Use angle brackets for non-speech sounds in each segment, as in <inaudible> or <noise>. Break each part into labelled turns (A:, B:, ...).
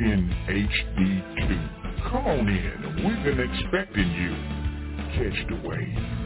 A: in HD2. Come on in. We've been expecting you. Catch the wave.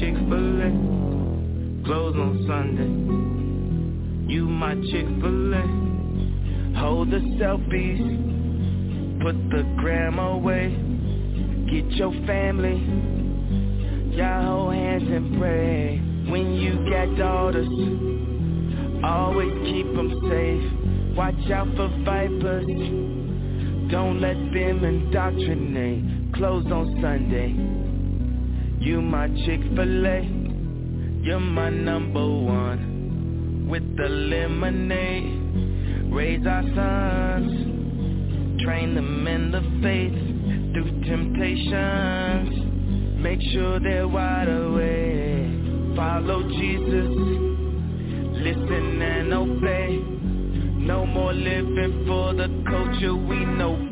B: Chick fil A, closed on Sunday. You my Chick fil A, hold the selfies, put the gram away, get your family, y'all hold hands and pray. When you got daughters, always keep them safe. Watch out for vipers, don't let them indoctrinate. Closed on Sunday. You my
C: Chick-fil-A, you're my number one. With the lemonade, raise our sons. Train them in the faith through temptations. Make sure they're wide awake. Follow Jesus, listen and obey. No more living for the culture we know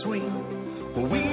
C: between. We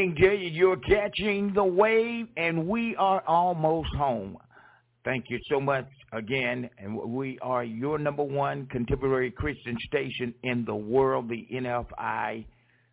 D: evening you. You're catching the wave, and we are almost home. Thank you so much again. And we are your number one contemporary Christian station in the world, the NFI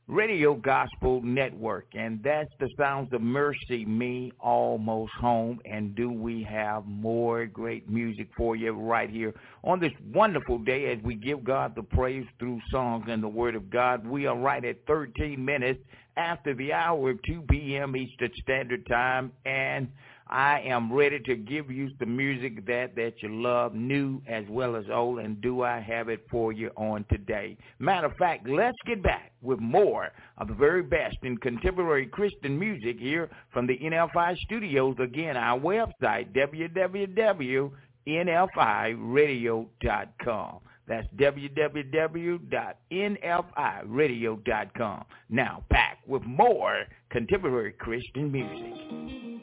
D: Radio Gospel Network. And that's the sounds of MercyMe almost home. And do we have more great music for you right here on this wonderful day as we give God the praise through songs and the word of God. We are right at 13 minutes after the hour of 2 p.m. Eastern Standard Time, and I am ready to give you the music that, that you love, new as well as old, and do I have it for you on today? Matter of fact, let's get back with more of the very best in contemporary Christian music here from the NFI studios. Again, our website, www.nfiradio.com. That's www.nfiradio.com. Now back with more contemporary Christian music.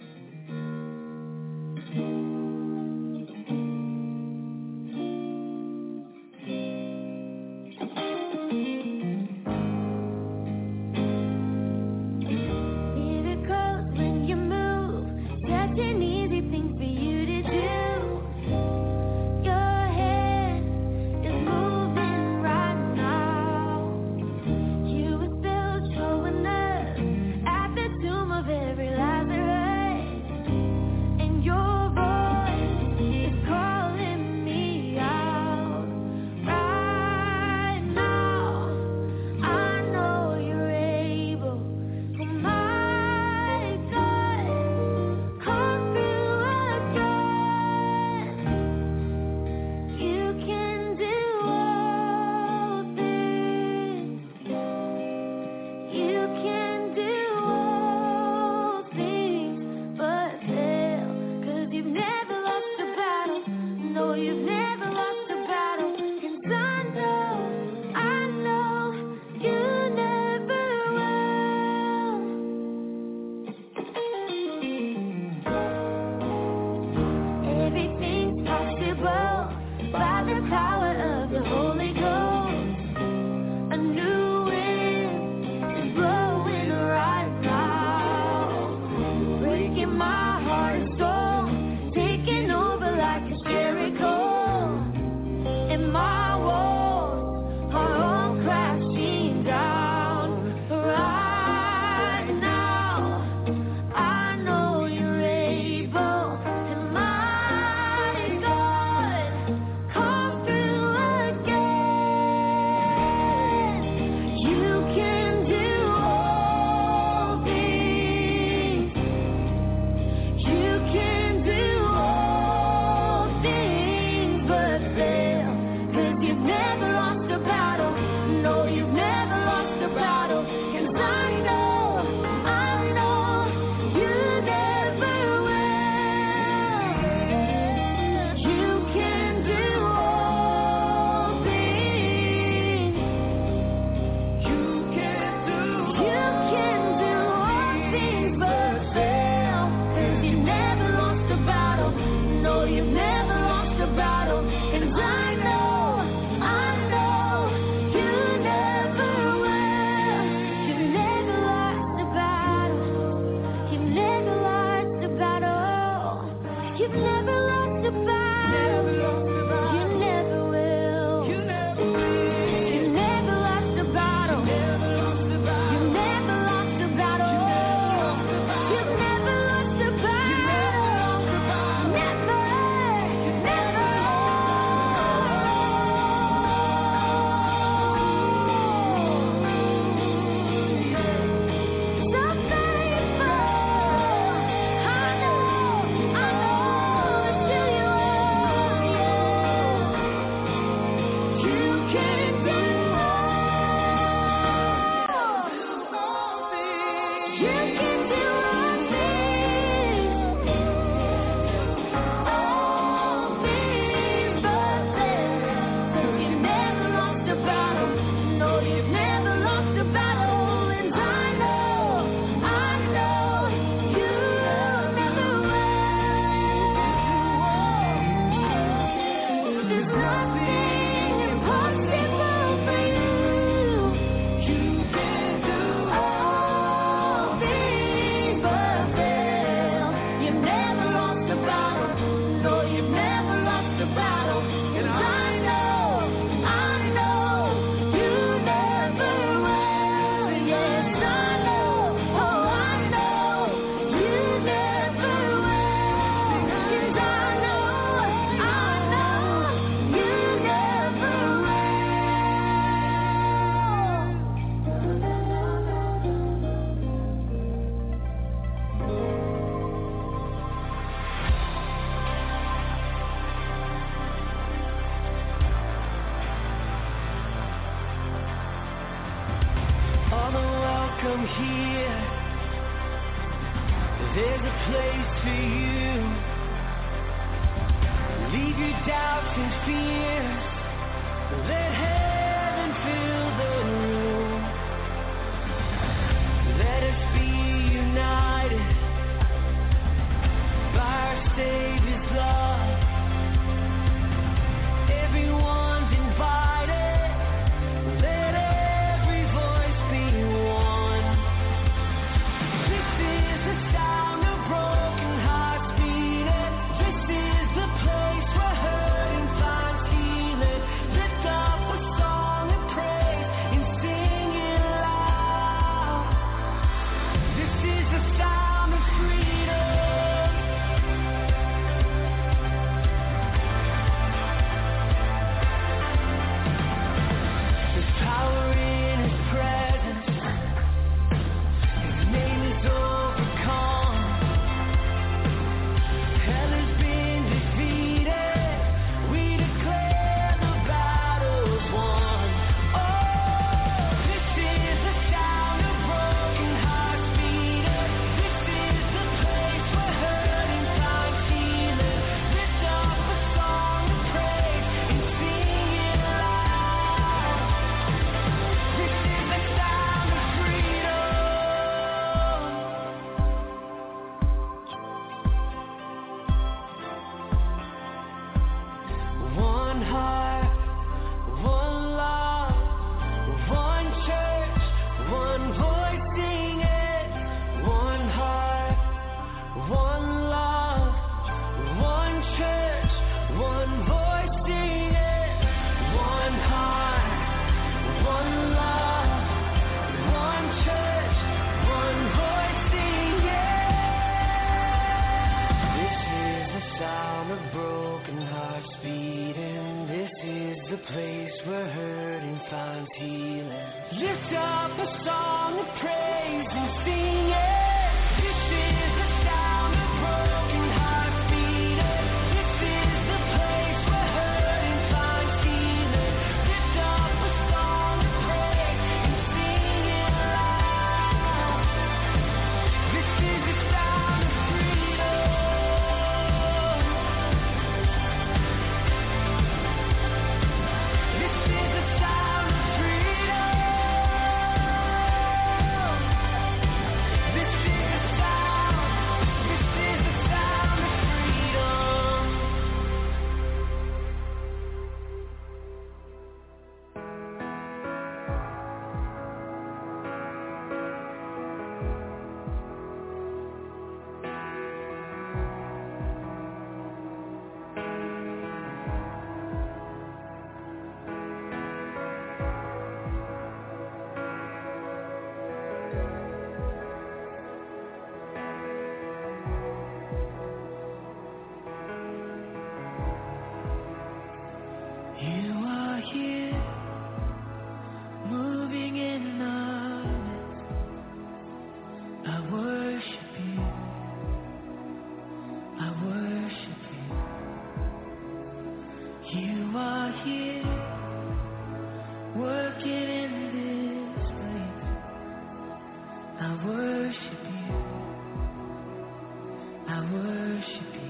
D: Worship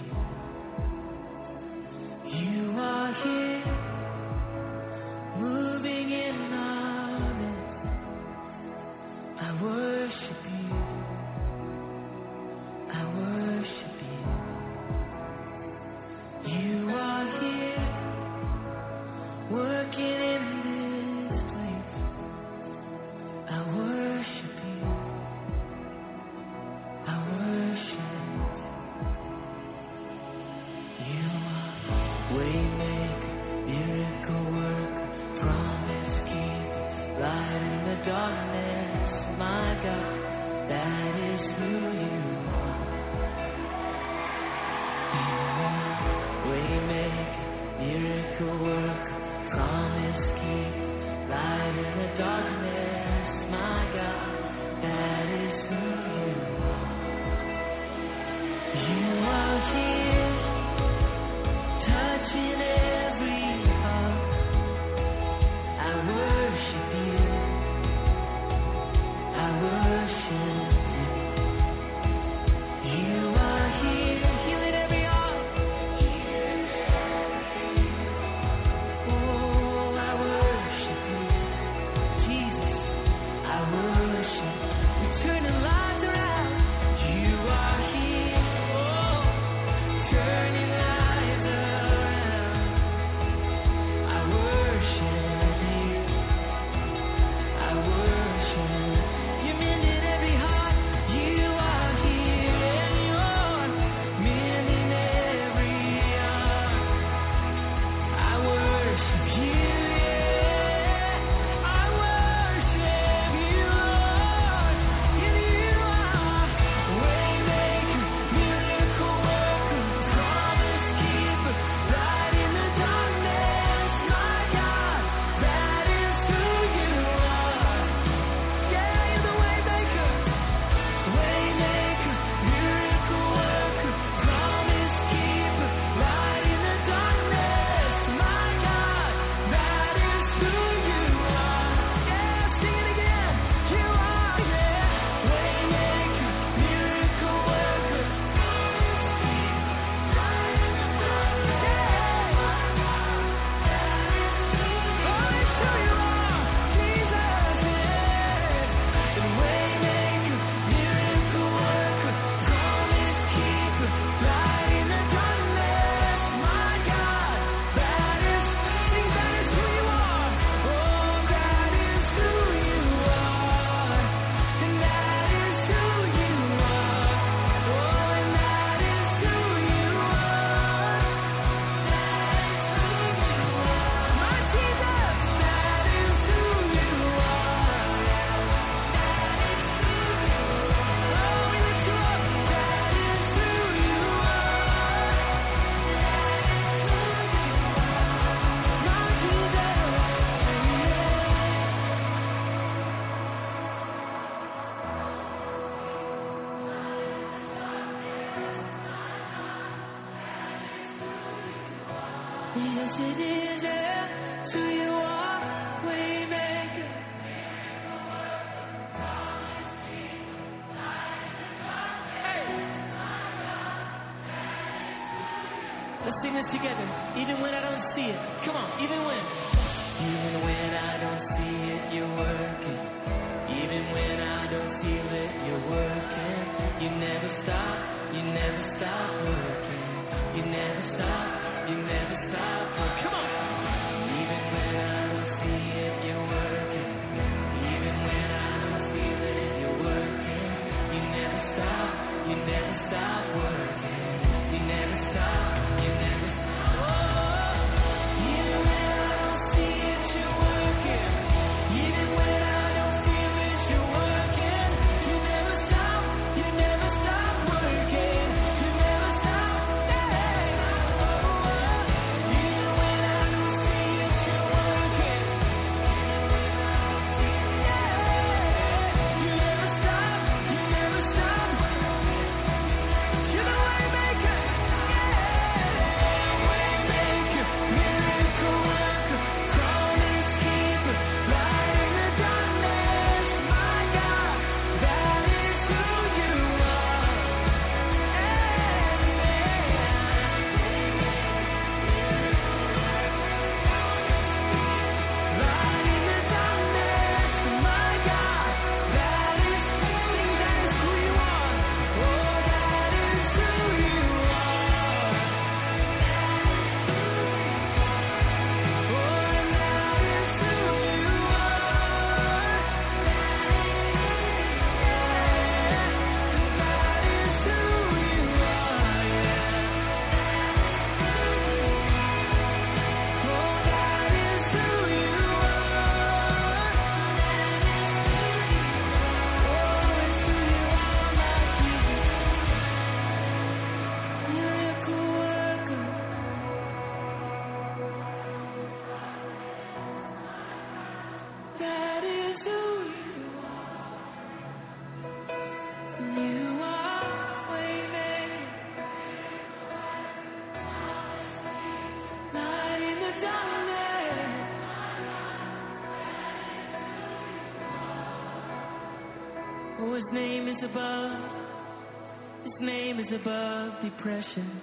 D: above depression.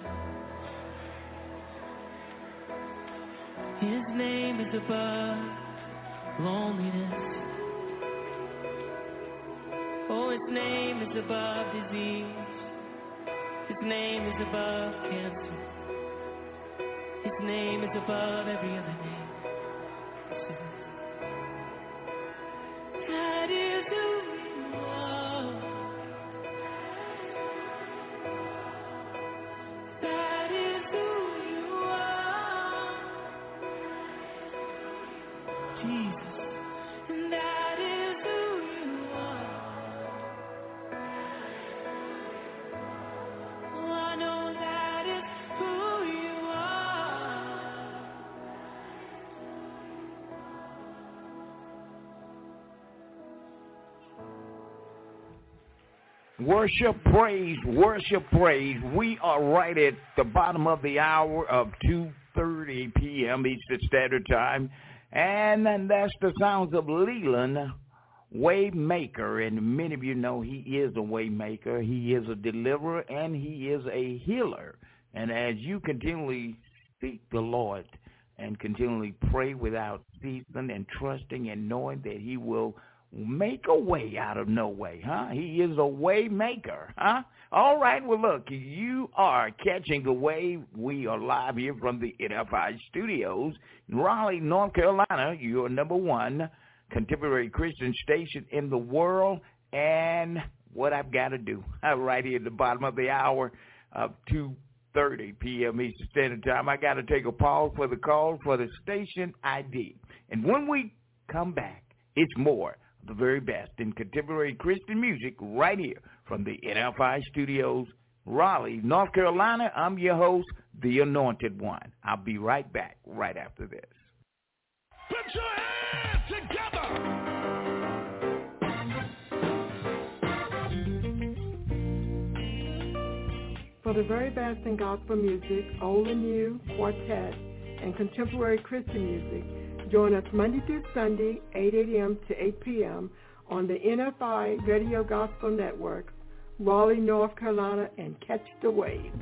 D: His name is above loneliness. Oh, his name is above disease. His name is above cancer. His name is above every other
E: Worship, praise, worship, praise. We are right at the bottom of the hour of 2.30 p.m. Eastern Standard Time. And then that's the sounds of Leeland Waymaker. And many of you know he is a waymaker. He is a deliverer and he is a healer. And as you continually seek the Lord and continually pray without ceasing and trusting and knowing that he will make a way out of no way, huh? He is a way maker, huh? All right, well, look, you are catching the wave. We are live here from the NFI studios in Raleigh, North Carolina. Your number one contemporary Christian station in the world. And what I've got to do, <laughs> right here at the bottom of the hour of 2.30 p.m. Eastern Standard Time, I got to take a pause for the call for the station ID. And when we come back, it's more the very best in contemporary Christian music right here from the NFI studios, Raleigh, North Carolina. I'm your host, The Anointed One. I'll be right back right after this.
F: Put your hands together.
G: For the very best in gospel music, old and new, quartet, and contemporary Christian music, join us Monday through Sunday, 8 a.m. to 8 p.m. on the NFI Radio Gospel Network, Raleigh, North Carolina, and catch the wave.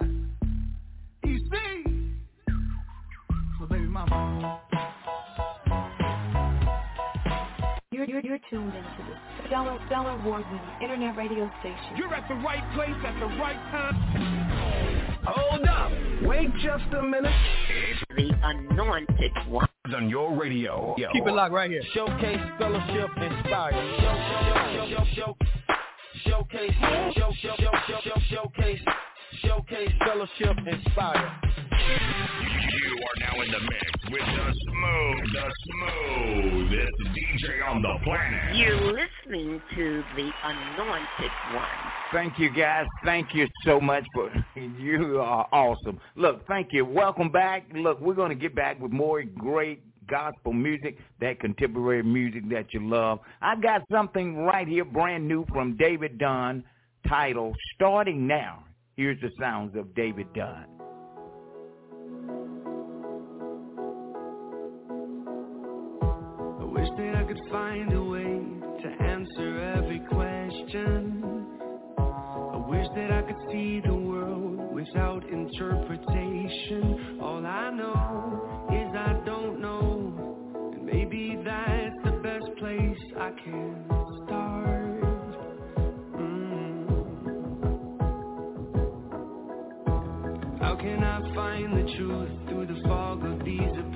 G: <laughs>
H: tuned into the stellar, stellar award-winning internet radio station.
I: You're at the right place at the right time. Hold up. Wait just a minute.
J: It's the anointed one.
I: On your radio.
K: Yo. Keep it locked right here.
L: Showcase, fellowship, inspire. Show, show, show, show, showcase, show, show, show, show, showcase, showcase, fellowship, inspire.
M: You are now in the mix with the smooth, the smoothest DJ on the planet.
J: You're listening to the Anointed One.
E: Thank you, guys. Thank you so much for you are awesome. Look, thank you. Welcome back. Look, we're going to get back with more great gospel music, that contemporary music that you love. I've got something right here, brand new from David Dunn, titled "Starting Now." Here's the sounds of David Dunn.
A: I wish that I could find a way to answer every question. I wish that I could see the world without interpretation. All I know is I don't know. And maybe that's the best place I can truth through the fog of these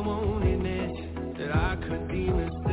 A: I that I could be mistaken.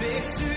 A: See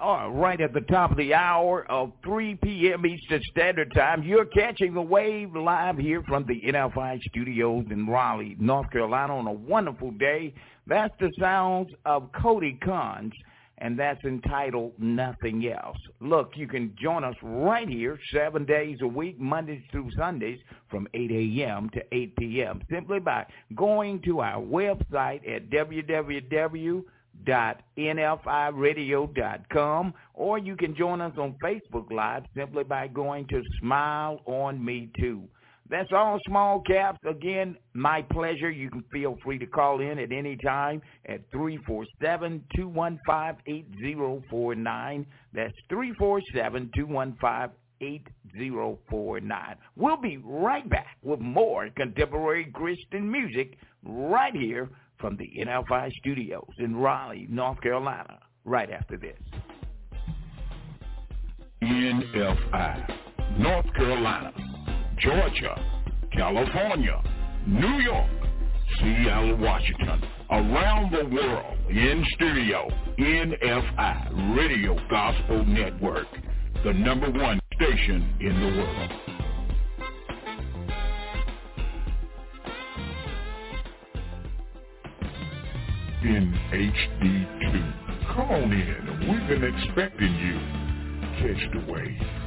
E: Are right at the top of the hour of 3 p.m. Eastern Standard Time. You're catching the wave live here from the NFI studios in Raleigh, North Carolina on a wonderful day. That's the sounds of Cody Carnes, and that's entitled Nothing Else. Look, you can join us right here seven days a week, Mondays through Sundays from 8 a.m. to 8 p.m. simply by going to our website at www nfiradio.com or you can join us on Facebook Live simply by going to Smile on Me Too. That's all small caps. Again, my pleasure. You can feel free to call in at any time at 347-215-8049. That's 347-215-8049. We'll be right back with more contemporary Christian music right here from the NFI studios in Raleigh, North Carolina, right after this.
N: NFI, North Carolina, Georgia, California, New York, Seattle, Washington, around the world, in studio, NFI, Radio Gospel Network, the number one station in the world. In HD2. Come on in. We've been expecting you. Catch the wave.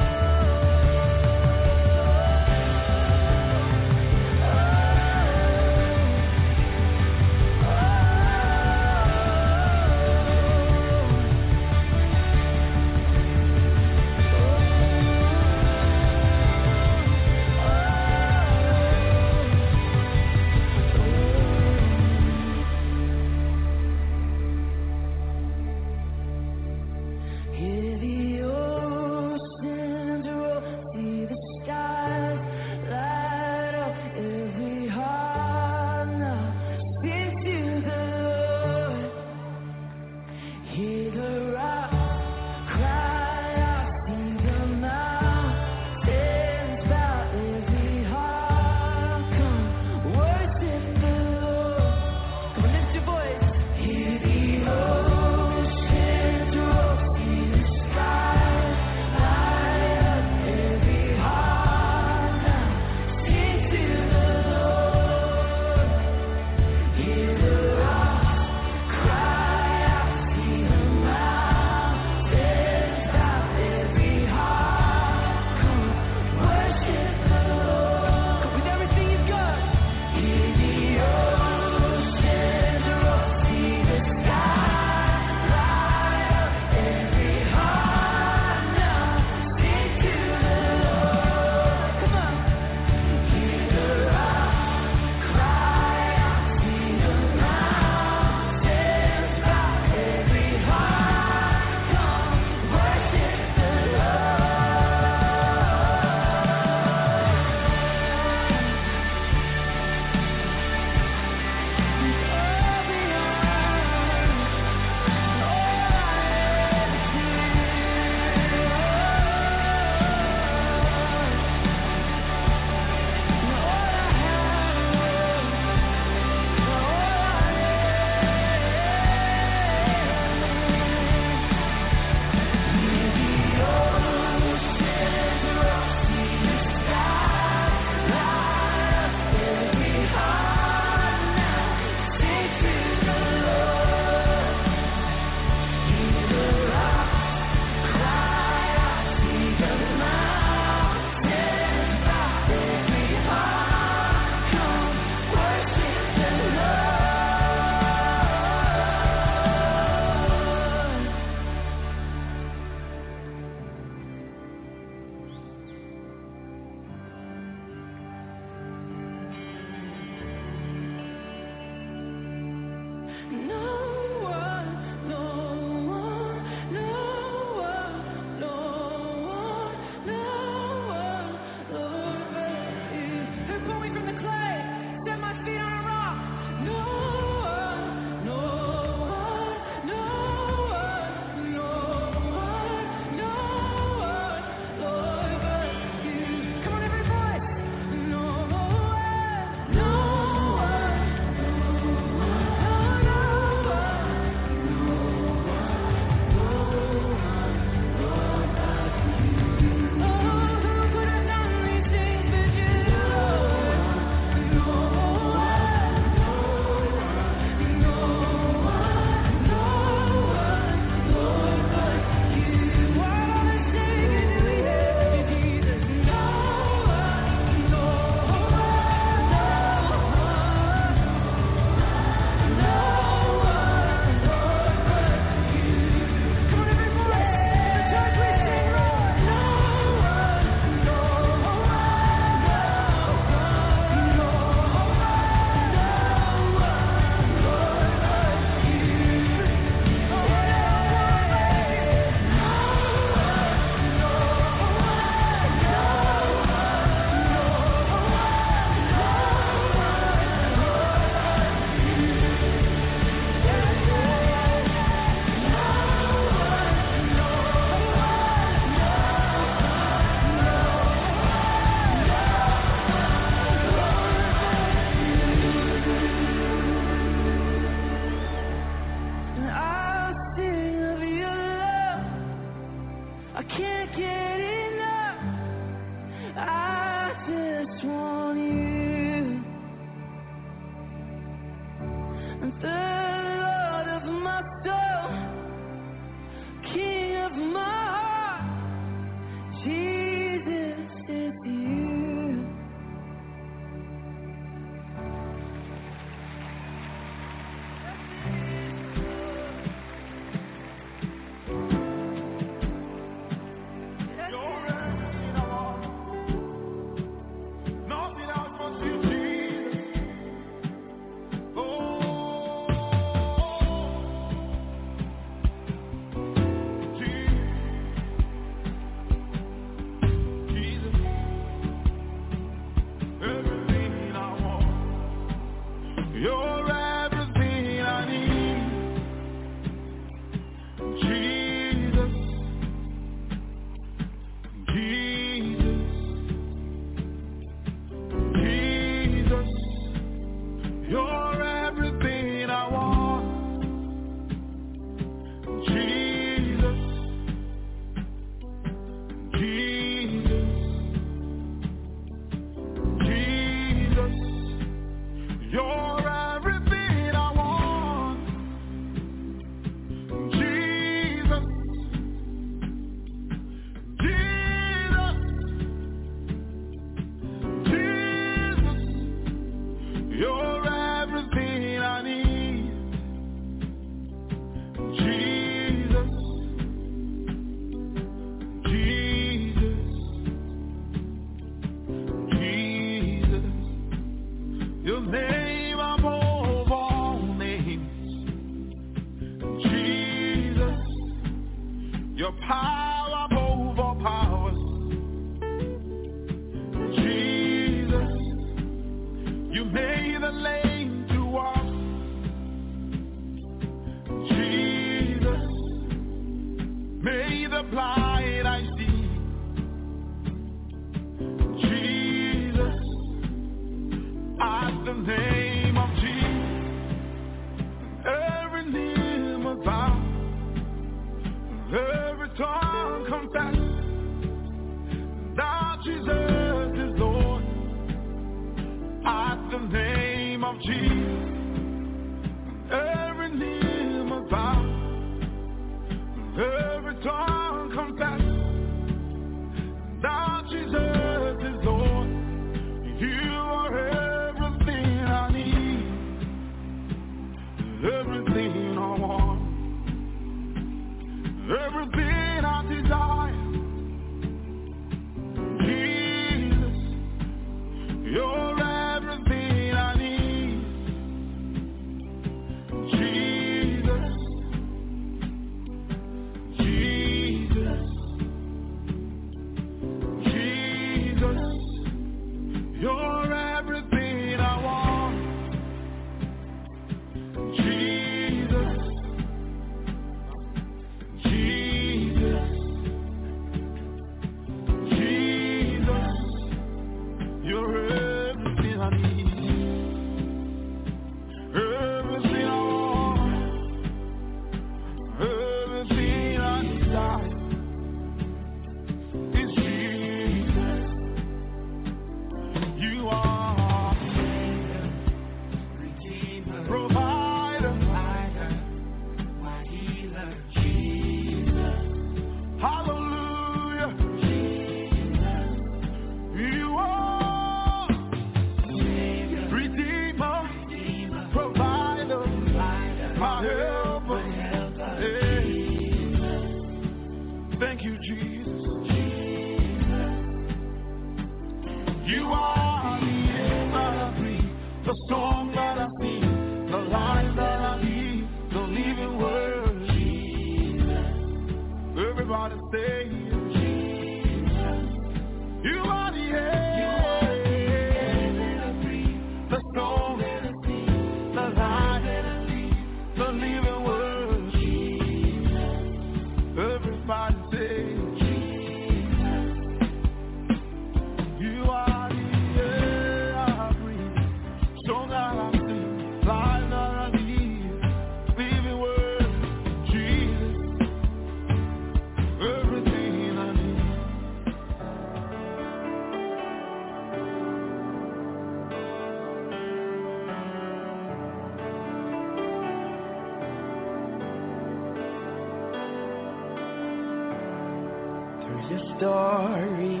O: your story.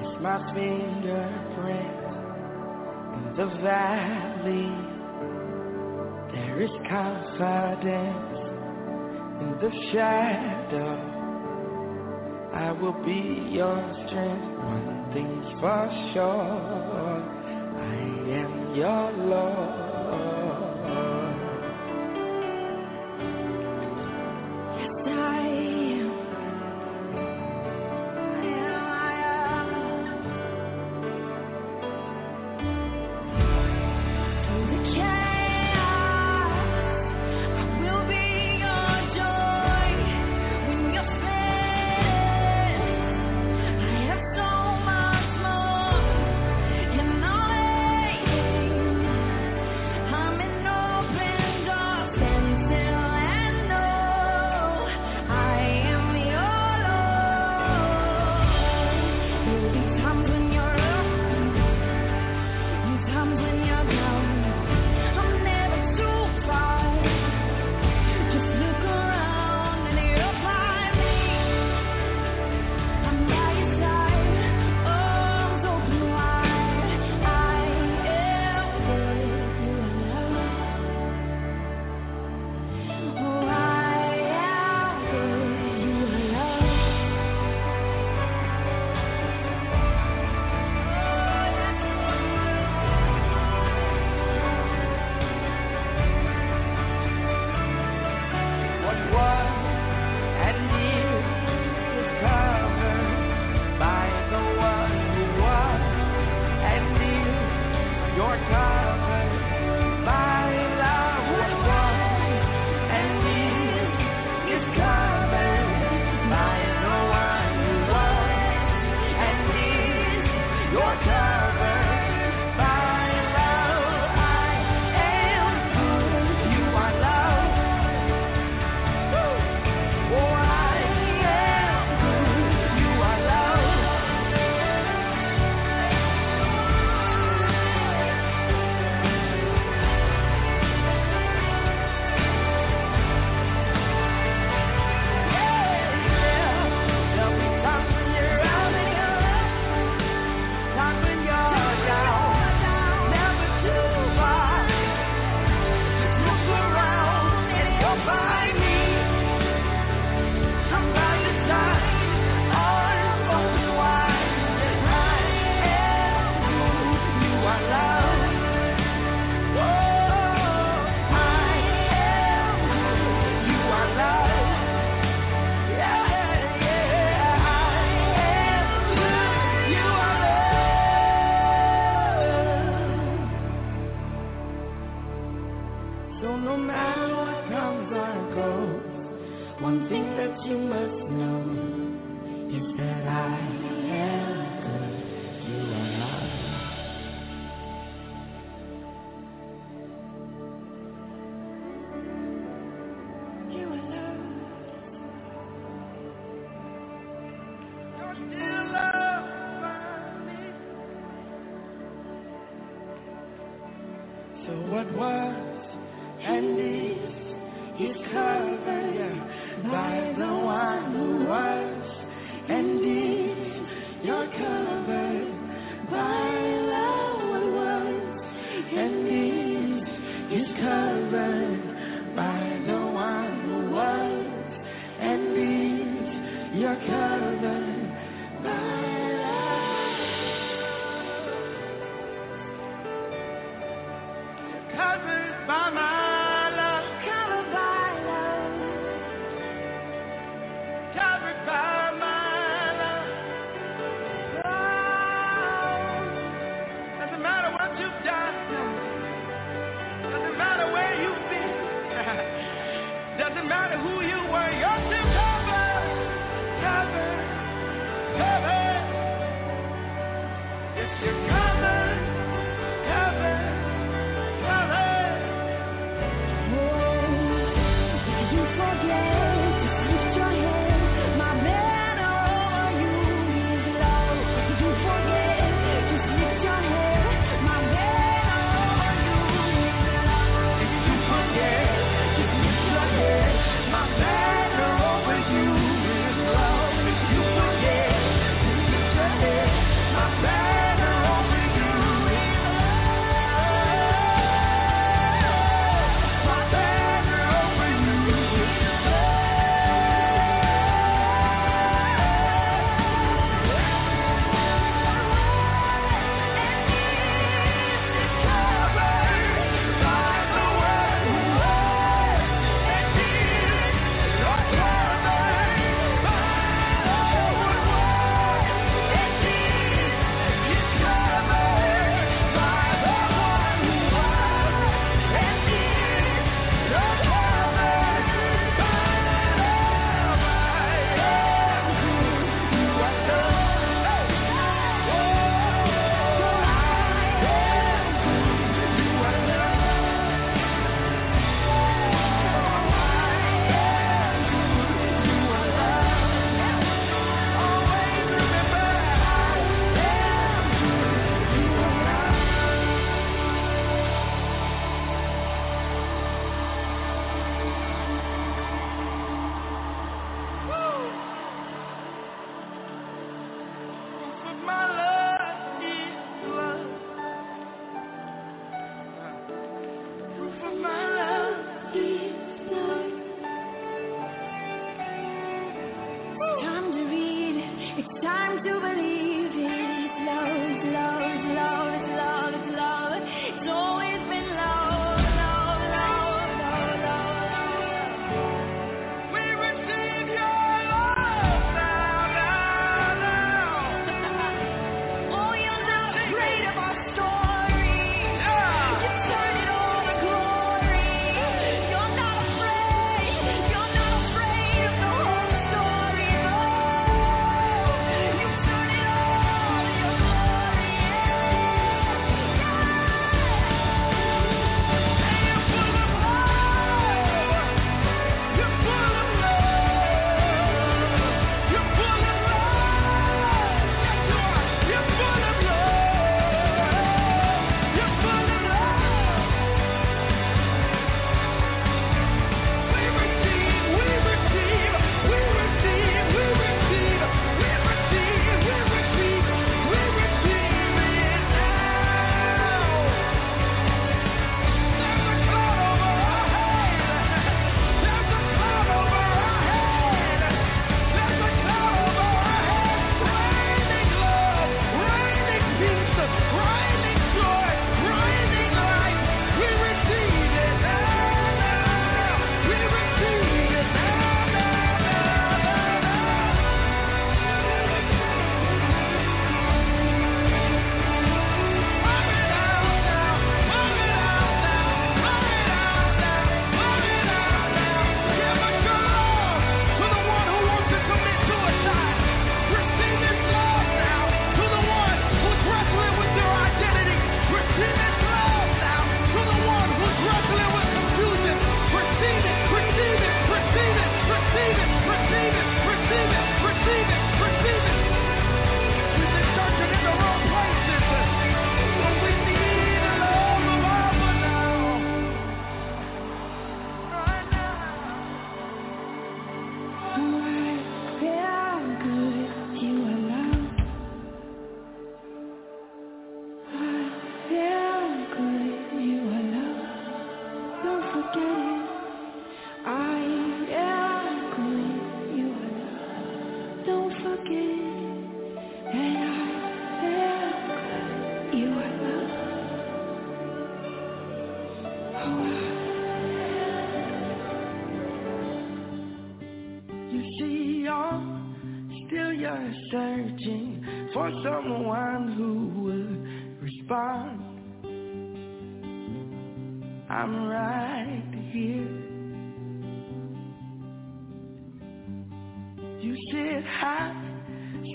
O: is my fingerprint in the
A: valley. There is confidence in the shadow.
P: I will be your
A: strength. One thing's for sure, I am your Lord.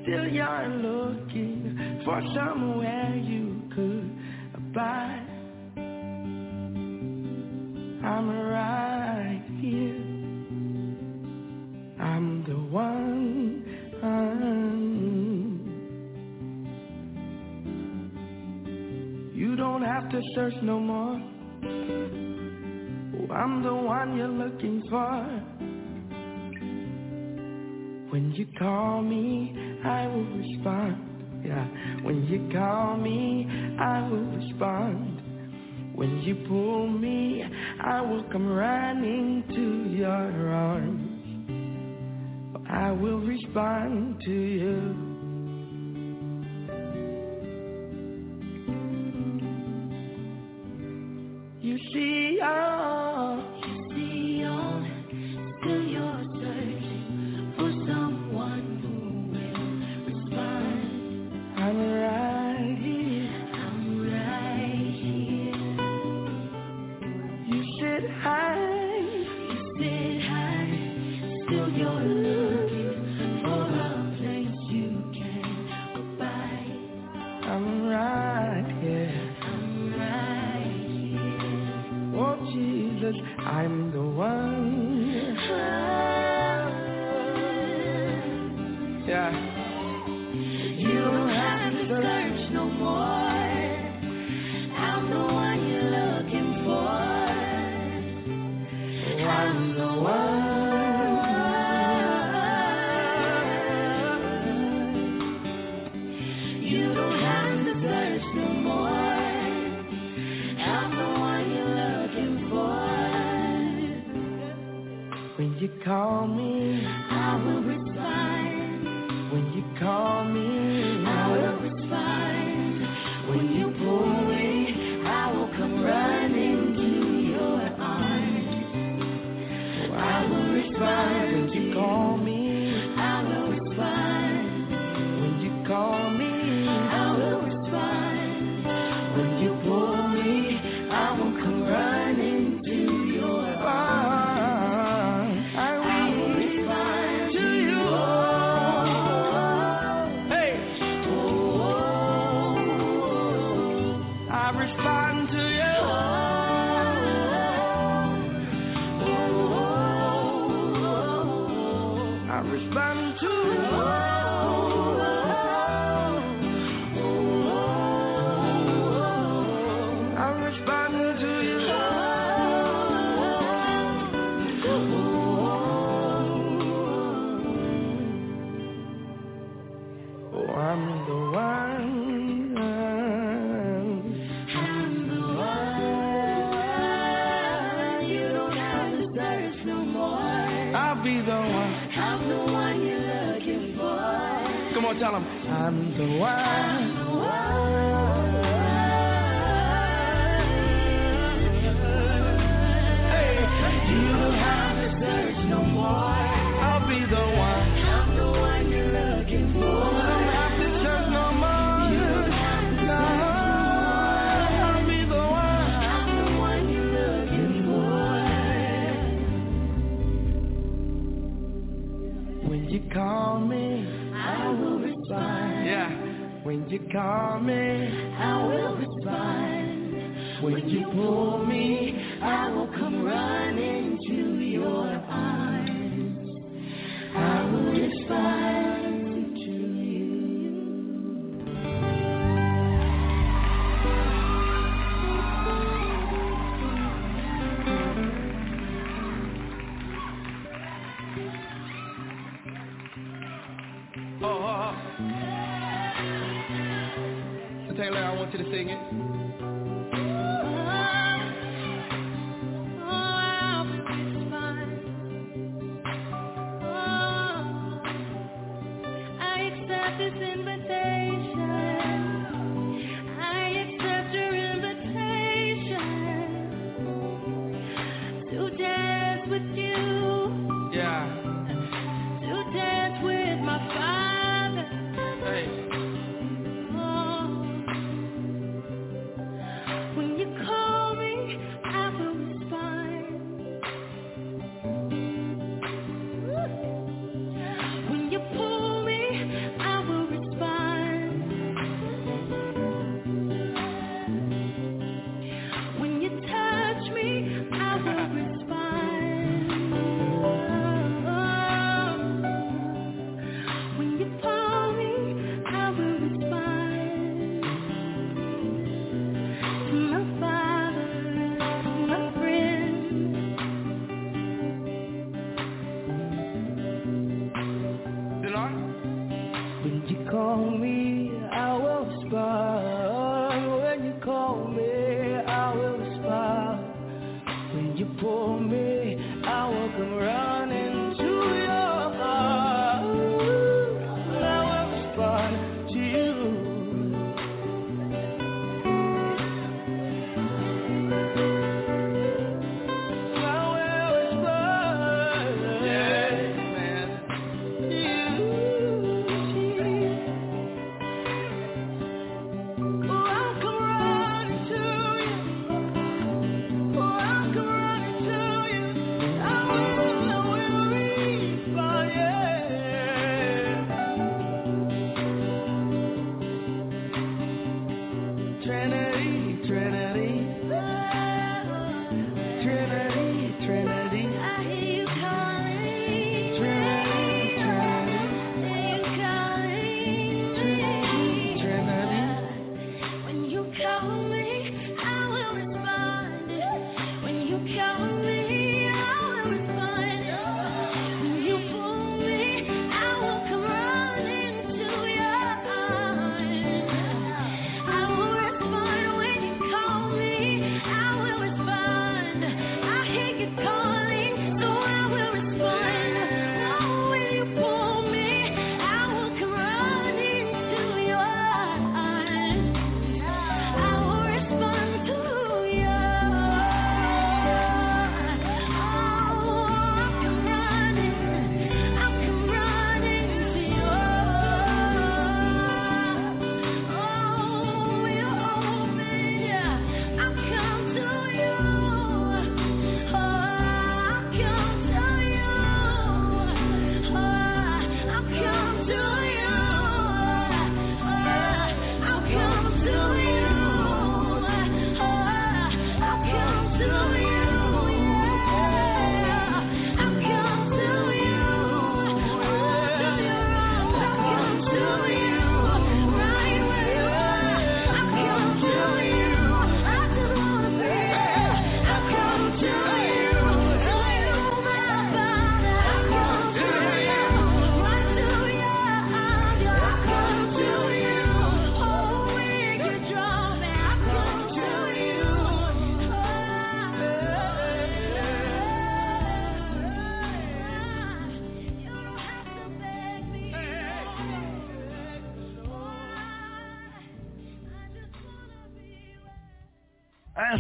A: Still you're looking for somewhere you could abide. I'm right here. I'm the one. You don't have to search no more. I'm the one you're looking for. When you call me, I will respond. Yeah. When you call me, I will respond. When you pull me, I will come running to your arms. I will respond to you. You see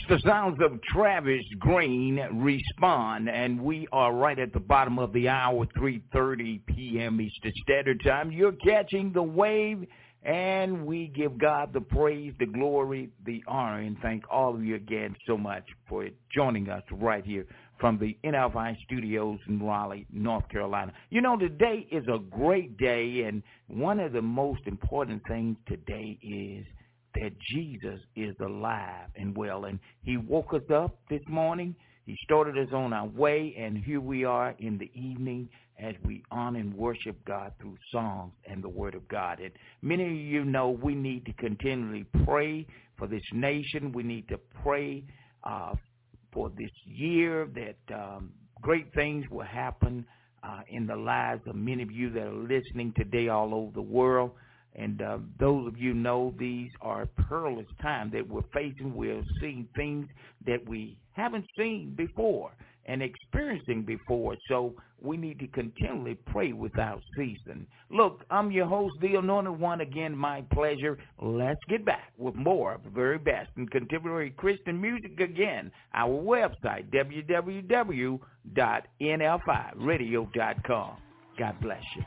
A: the
E: sounds of Travis Greene respond, and we are right at the bottom of the hour, 3.30 p.m. Eastern Standard Time. You're catching the wave, and we give God the praise, the glory, the honor, and thank all of you again so much for joining us right here from the NFI studios in Raleigh, North Carolina. You know, today is a great day, and one of the most important things today is that Jesus is alive and well. And he woke us up this morning. He started us on our way, and here we are in the evening as we honor and worship God through songs and the Word of God. And many of you know we need to continually pray for this nation. We need to pray uh, for this year that um, great things will happen uh, in the lives of many of you that are listening today all over the world. And uh, those of you know these are perilous times that we're facing. We're seeing things that we haven't seen before and experiencing before. So we need to continually pray without ceasing. Look, I'm your host, the Anointed One. Again, my pleasure. Let's get back with more of the very best in contemporary Christian music again. Our website, www.nfiradio.com. God bless you.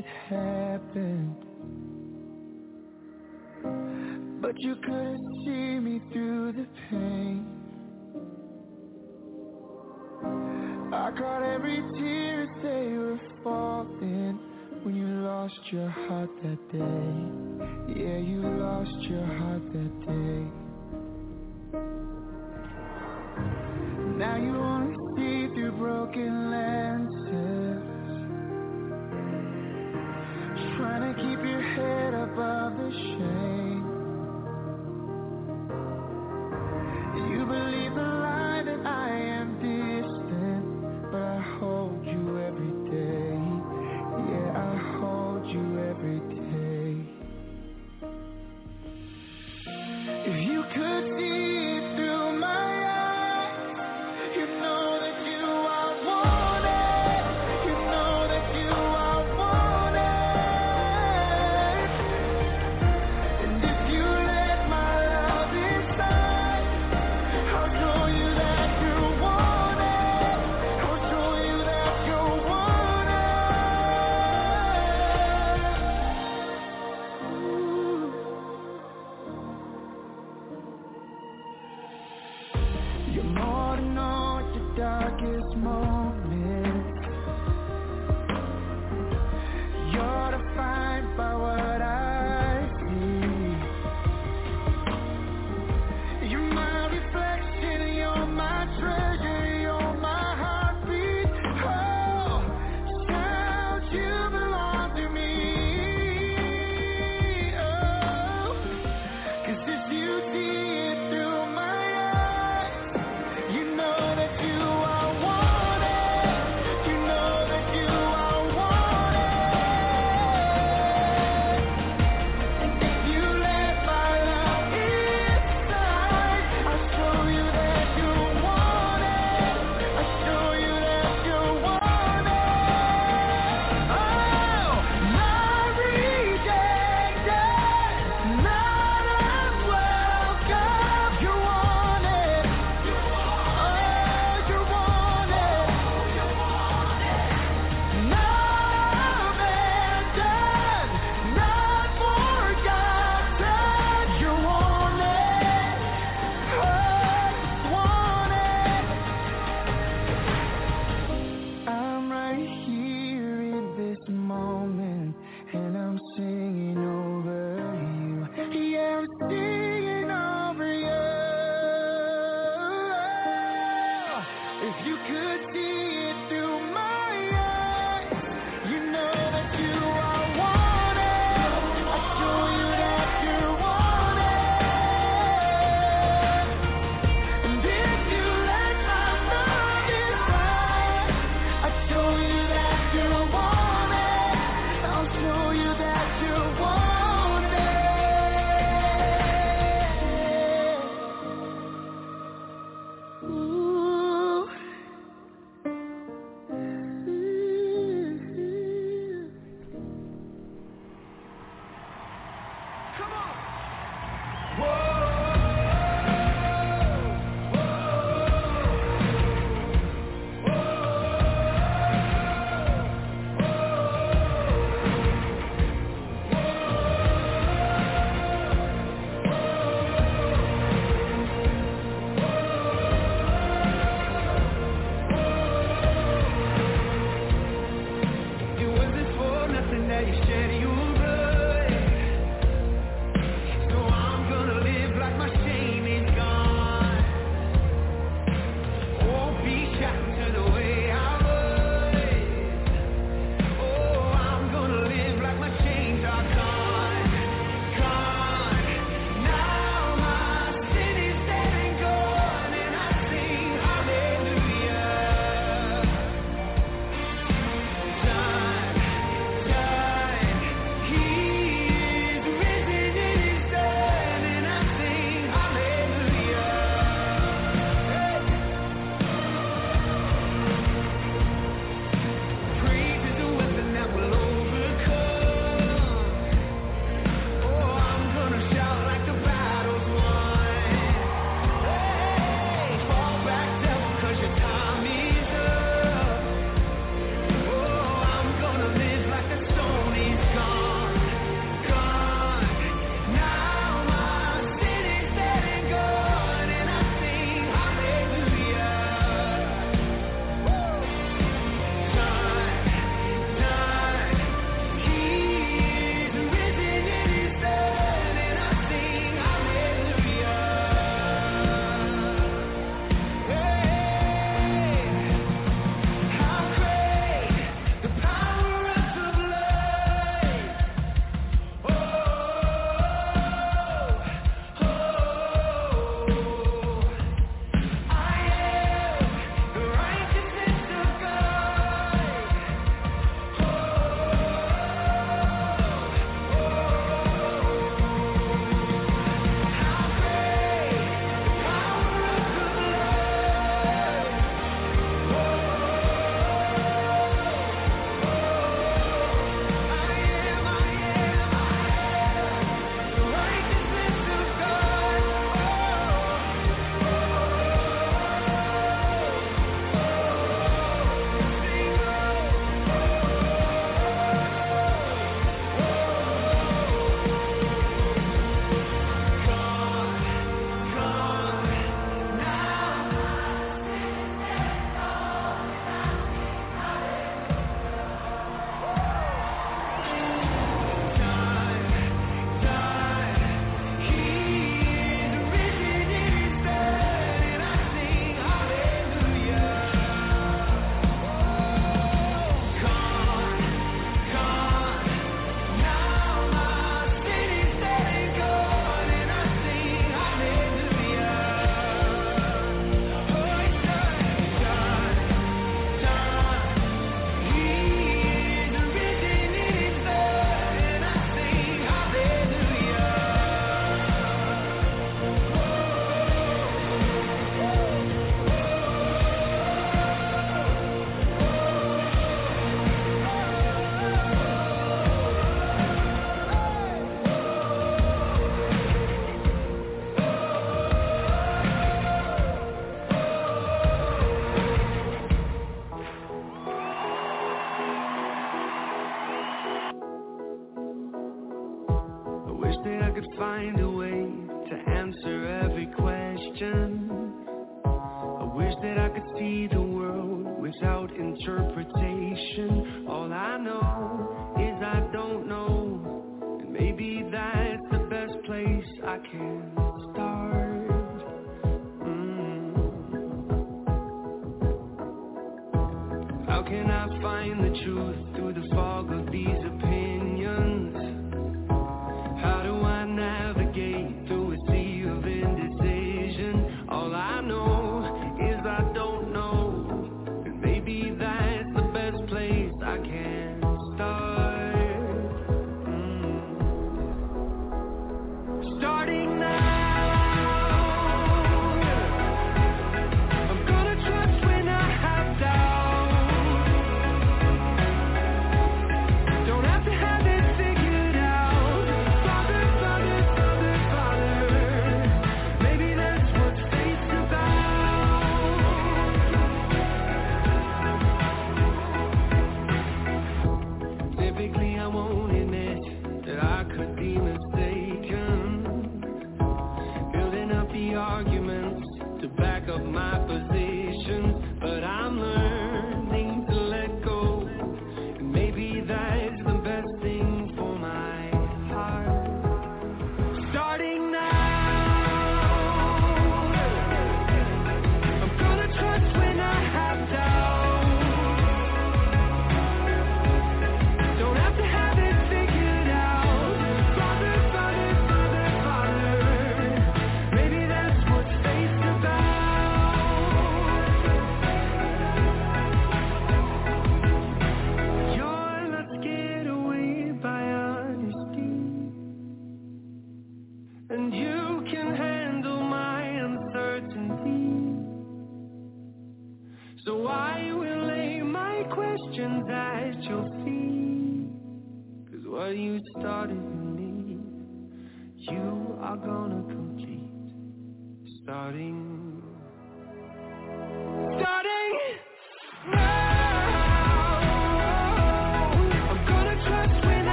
A: It happened. But you couldn't see me through the pain. I caught every tear as they were falling when you lost your heart that day. Yeah, you lost your heart that day. Now you only see through broken lenses. Trying to keep your head above the shame. You believe the lie that I am distant, but I hold you every day. Yeah, I hold you every day. If you could see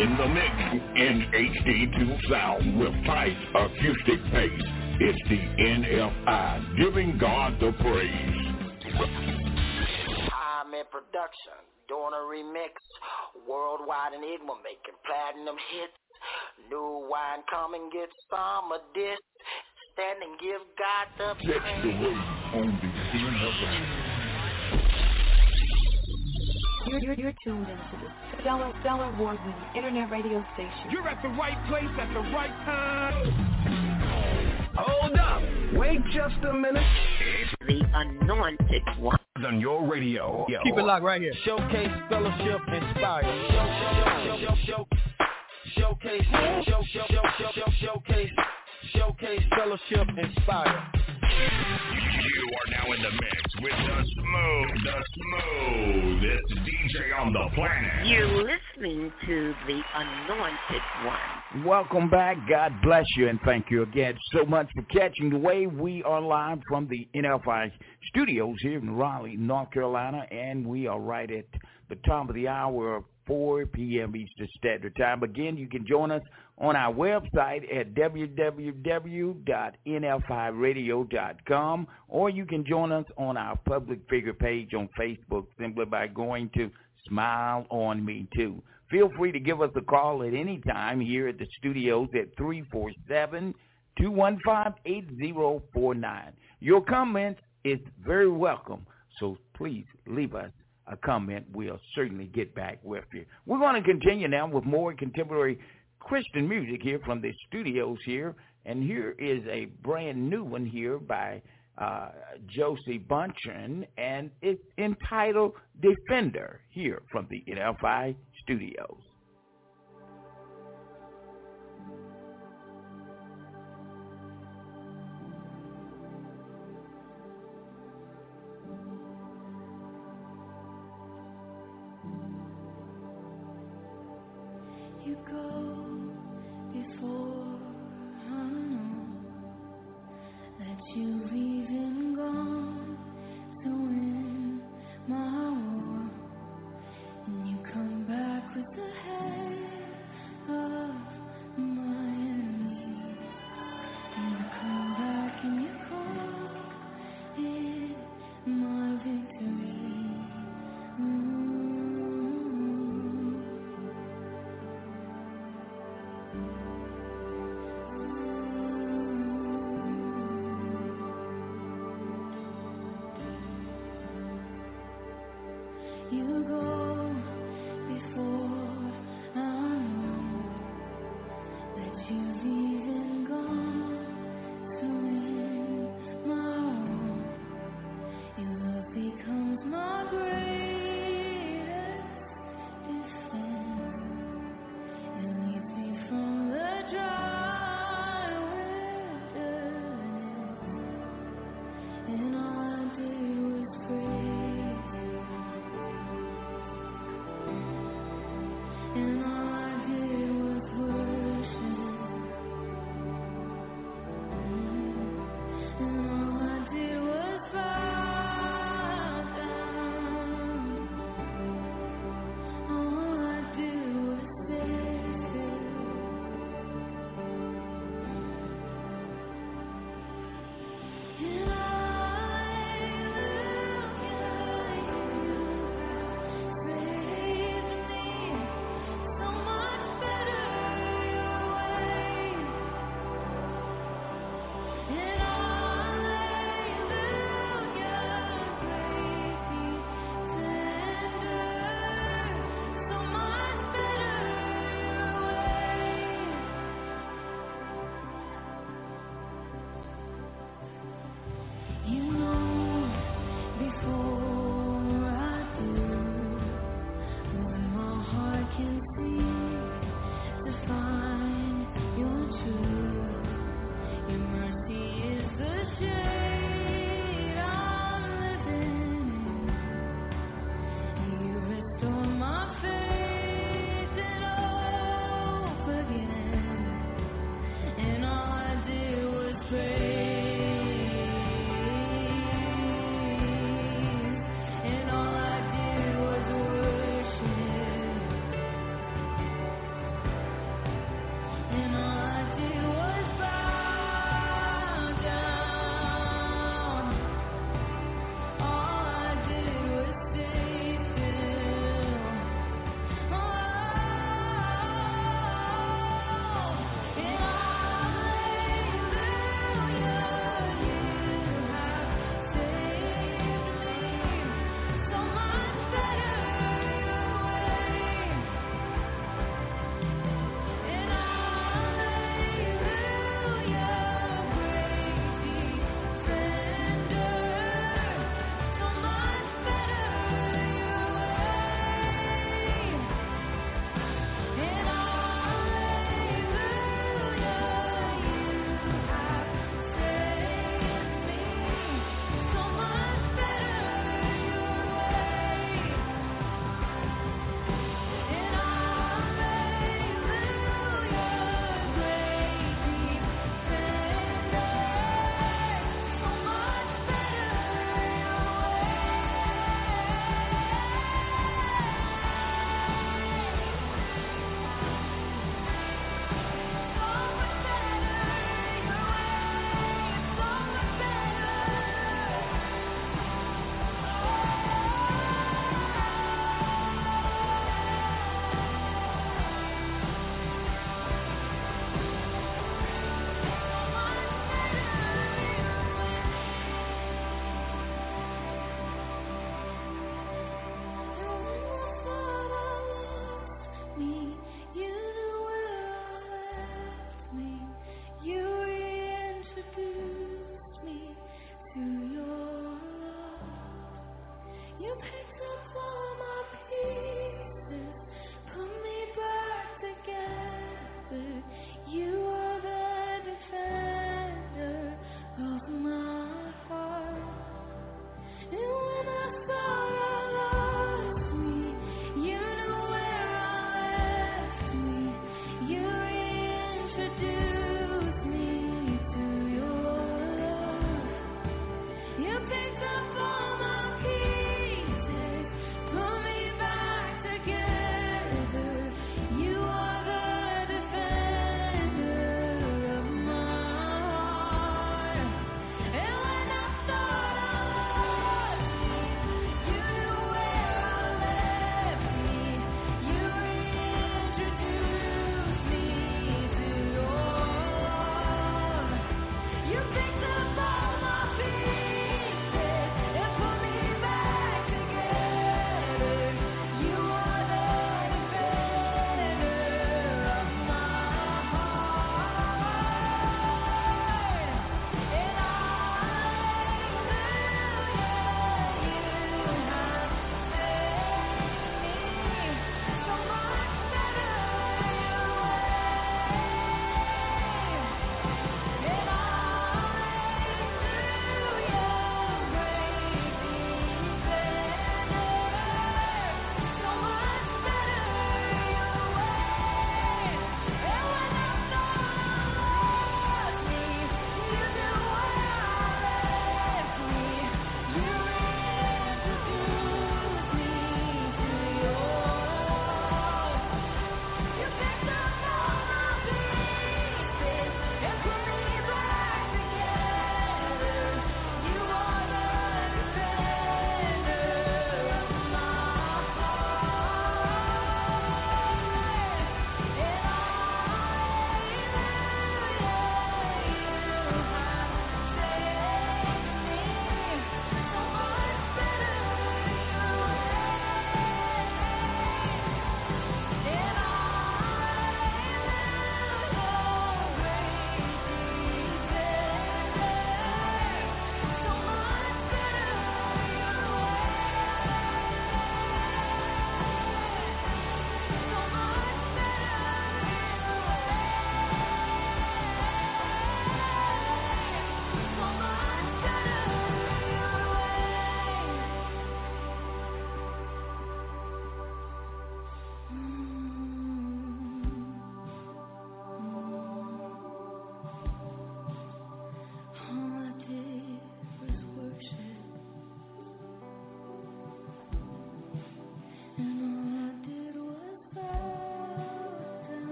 O: In the
N: mix in HD2 sound with tight acoustic bass. It's the NFI giving God the praise.
Q: I'm in production, doing a remix. Worldwide Enigma making platinum hits. New wine, come and get some of this. Stand and give God the
N: Catch the wave on the NFI.
H: Tuned into the Stellar, Stellar Award-winning internet radio station.
I: You're at the right place at the right time. Hold up. Wait just a minute.
J: The anointed one.
I: On your radio.
D: Keep it locked right here. Showcase, fellowship, inspire. Show, show, show, show, show, showcase, show, show, show, show, show, showcase, showcase, fellowship, inspire.
N: You are now in the mix with the smooth, the smoothest DJ on the planet.
J: You're listening to the anointed one.
E: Welcome back. God bless you and thank you again so much for catching the wave. We are live from the NFI studios here in Raleigh, North Carolina, and we are right at the top of the hour, 4 p.m. Eastern Standard Time. Again, you can join us on our website at www.nfiradio.com, or you can join us on our public figure page on Facebook simply by going to Smile on Me Too. Feel free to give us a call at any time here at the studios at 347-215-8049. Your comments is very welcome, so please leave us a comment. We'll certainly get back with you. We're going to continue now with more contemporary Christian music here from the studios here. And here is a brand new one here by uh, Josie Bunchen, and it's entitled Defender here from the NFI studios.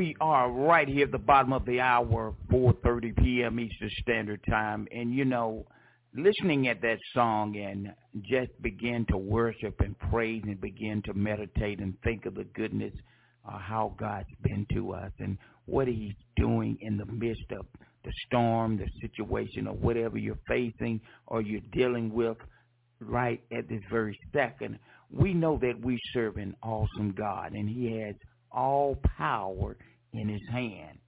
E: We are right here at the bottom of the hour, 4.30 p.m. Eastern Standard Time. And, you know, listening at that song and just begin to worship and praise and begin to meditate and think of the goodness uh, how God's been to us and what he's doing in the midst of the storm, the situation, or whatever you're facing or you're dealing with right at this very second. We know that we serve an awesome God and he has all power in his hand.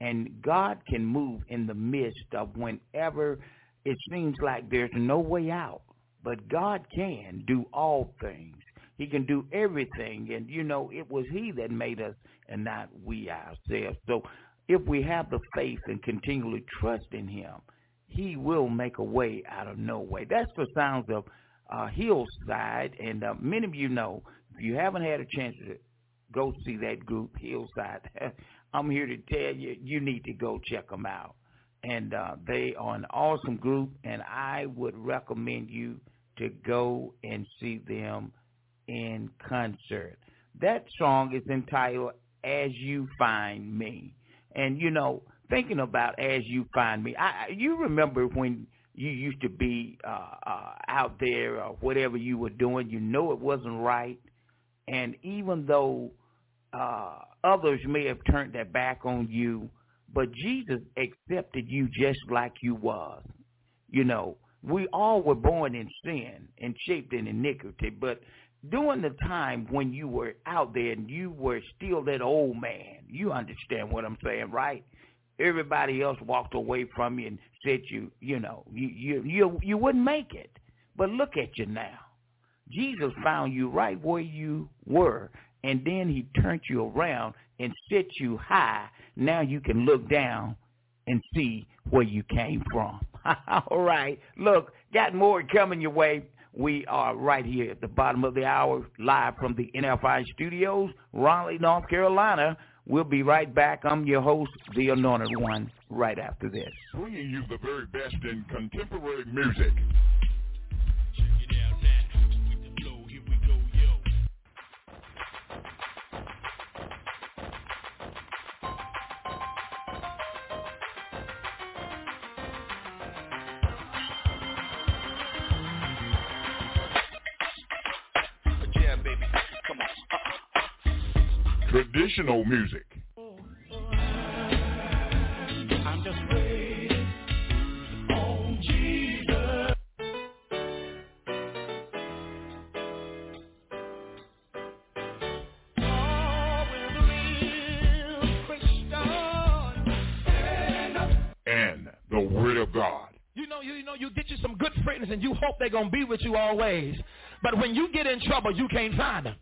E: And God can move in the midst of whenever it seems like there's no way out. But God can do all things. He can do everything. And, you know, it was he that made us and not we ourselves. So if we have the faith and continually trust in him, he will make a way out of no way. That's the sounds of uh, Hillsong. And uh, many of you know, if you haven't had a chance to go see that group, Hillsong, <laughs> I'm here to tell you, you need to go check them out. And uh, they are an awesome group, and I would recommend you to go and see them in concert. That song is entitled As You Find Me. And, you know, thinking about As You Find Me, I, you remember when you used to be uh, uh, out there or whatever you were doing, you know it wasn't right. And even though uh, others may have turned their back on you, but Jesus accepted you just like you was. You know, we all were born in sin and shaped in iniquity, but during the time when you were out there and you were still that old man, you understand what I'm saying, right? Everybody else walked away from you and said you, you know, you you you you wouldn't make it. But look at you now. Jesus found you right where you were, and then he turned you around and set you high. Now you can look down and see where you came from. <laughs> All right. Look, got more coming your way. We are right here at the bottom of the hour, live from the NFI studios, Raleigh, North Carolina. We'll be right back. I'm your host, the Anointed One, right after this.
N: Bringing you the very best in contemporary music. Traditional music.
R: I'm just waiting on Jesus.
N: And the Word of God.
S: You know, you, you know, you get you some good friends and you hope they're gonna be with you always. But when you get in trouble, you can't find them.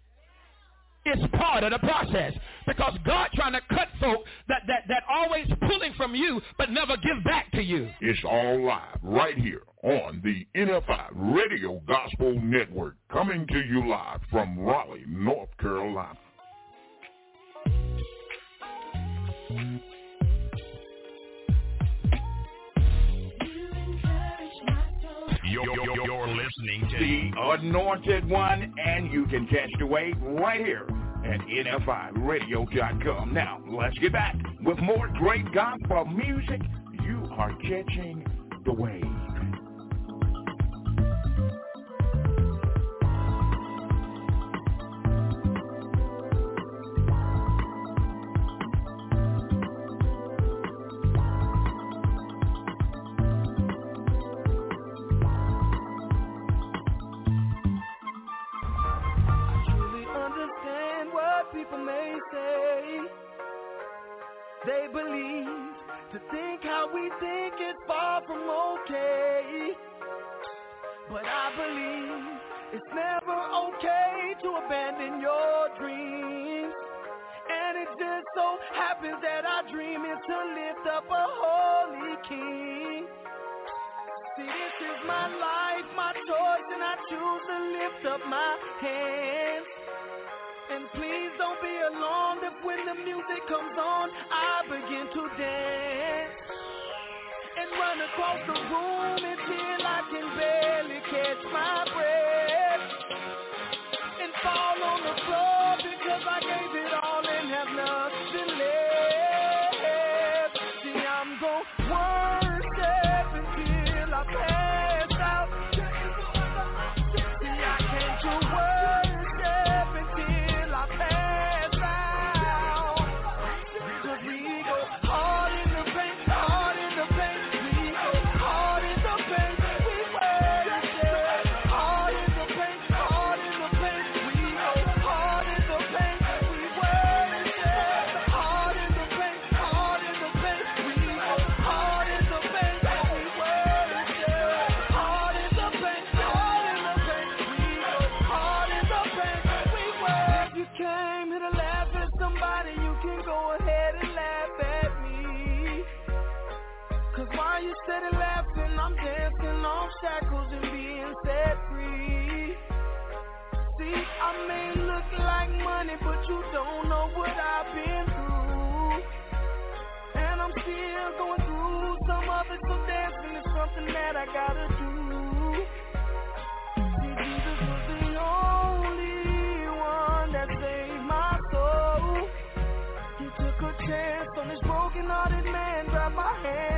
S: It's part of the process because God trying to cut folk that, that, that always pulling from you but never give back to you.
N: It's all live right here on the NFI Radio Gospel Network, coming to you live from Raleigh, North Carolina. You're, you're, you're listening to
E: The Anointed One, and you can catch the wave right here at NFIRadio.com. Now, let's get back with more great gospel music. You are catching the wave.
A: Believe to think how we think is far from okay. But I believe it's never okay to abandon your dreams. And it just so happens that our dream is to lift up a holy king. See, this is my life, my choice, and I choose to lift up my hands. And please don't be alarmed if when the music comes on, I begin to dance. And run across the room until I can barely catch my breath. something that I gotta do. See, Jesus was the only one that saved my soul. He took a chance on this broken-hearted man, grabbed my hand.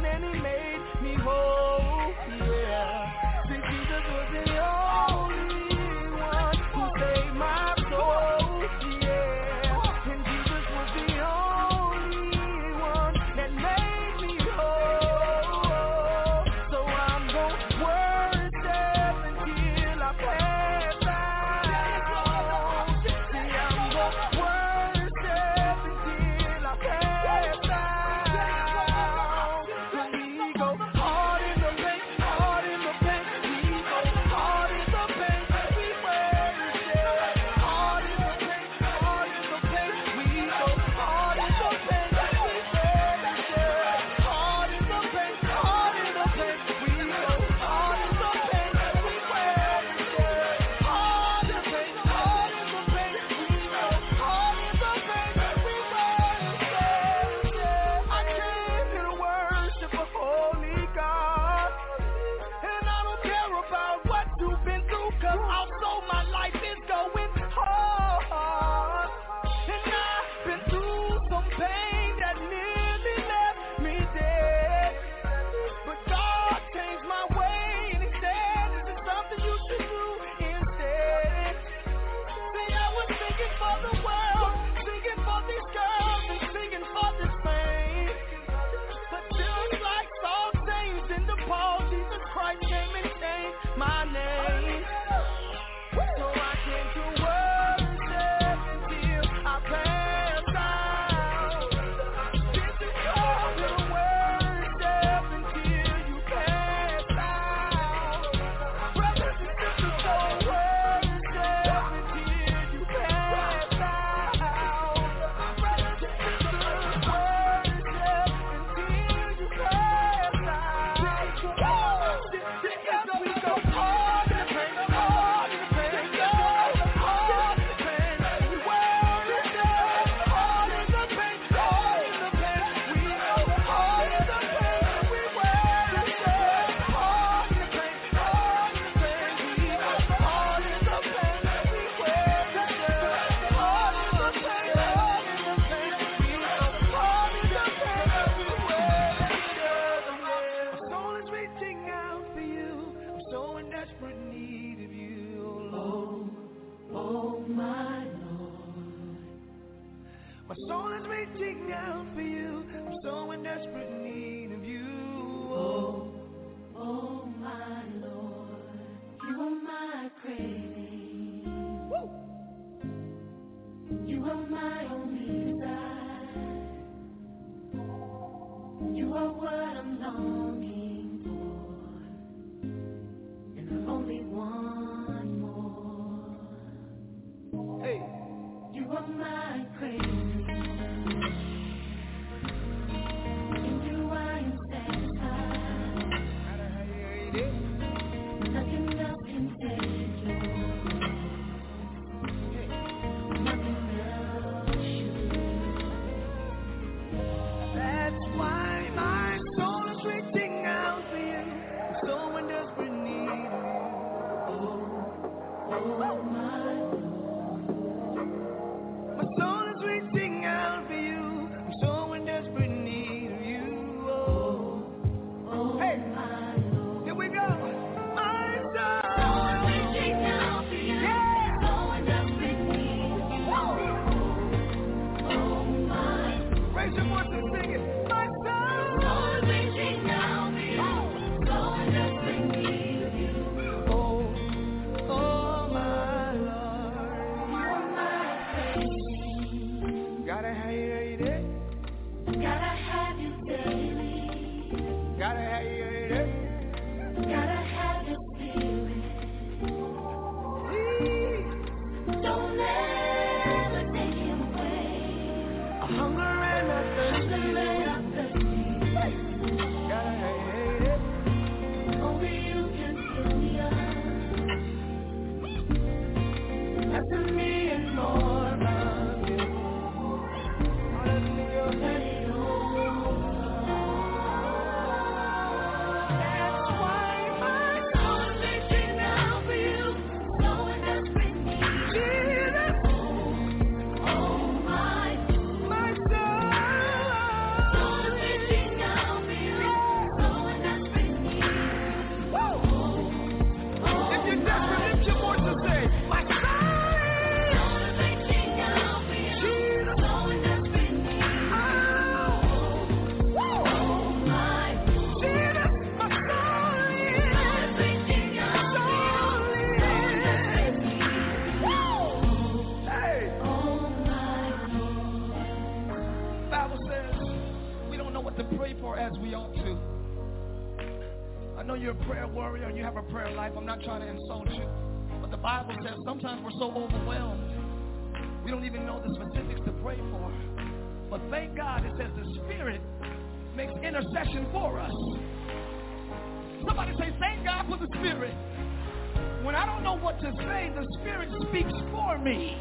A: me.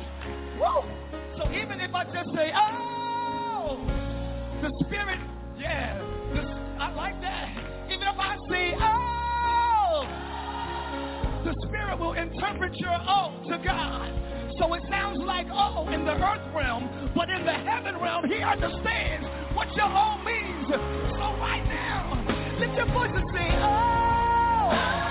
D: Woo! So even if I just say, oh, the Spirit, yeah, the, I like that. Even if I say, oh, the Spirit will interpret your oh to God. So it sounds like oh in the earth realm, but in the heaven realm, he understands what your oh means. So right now, lift your voice and say oh.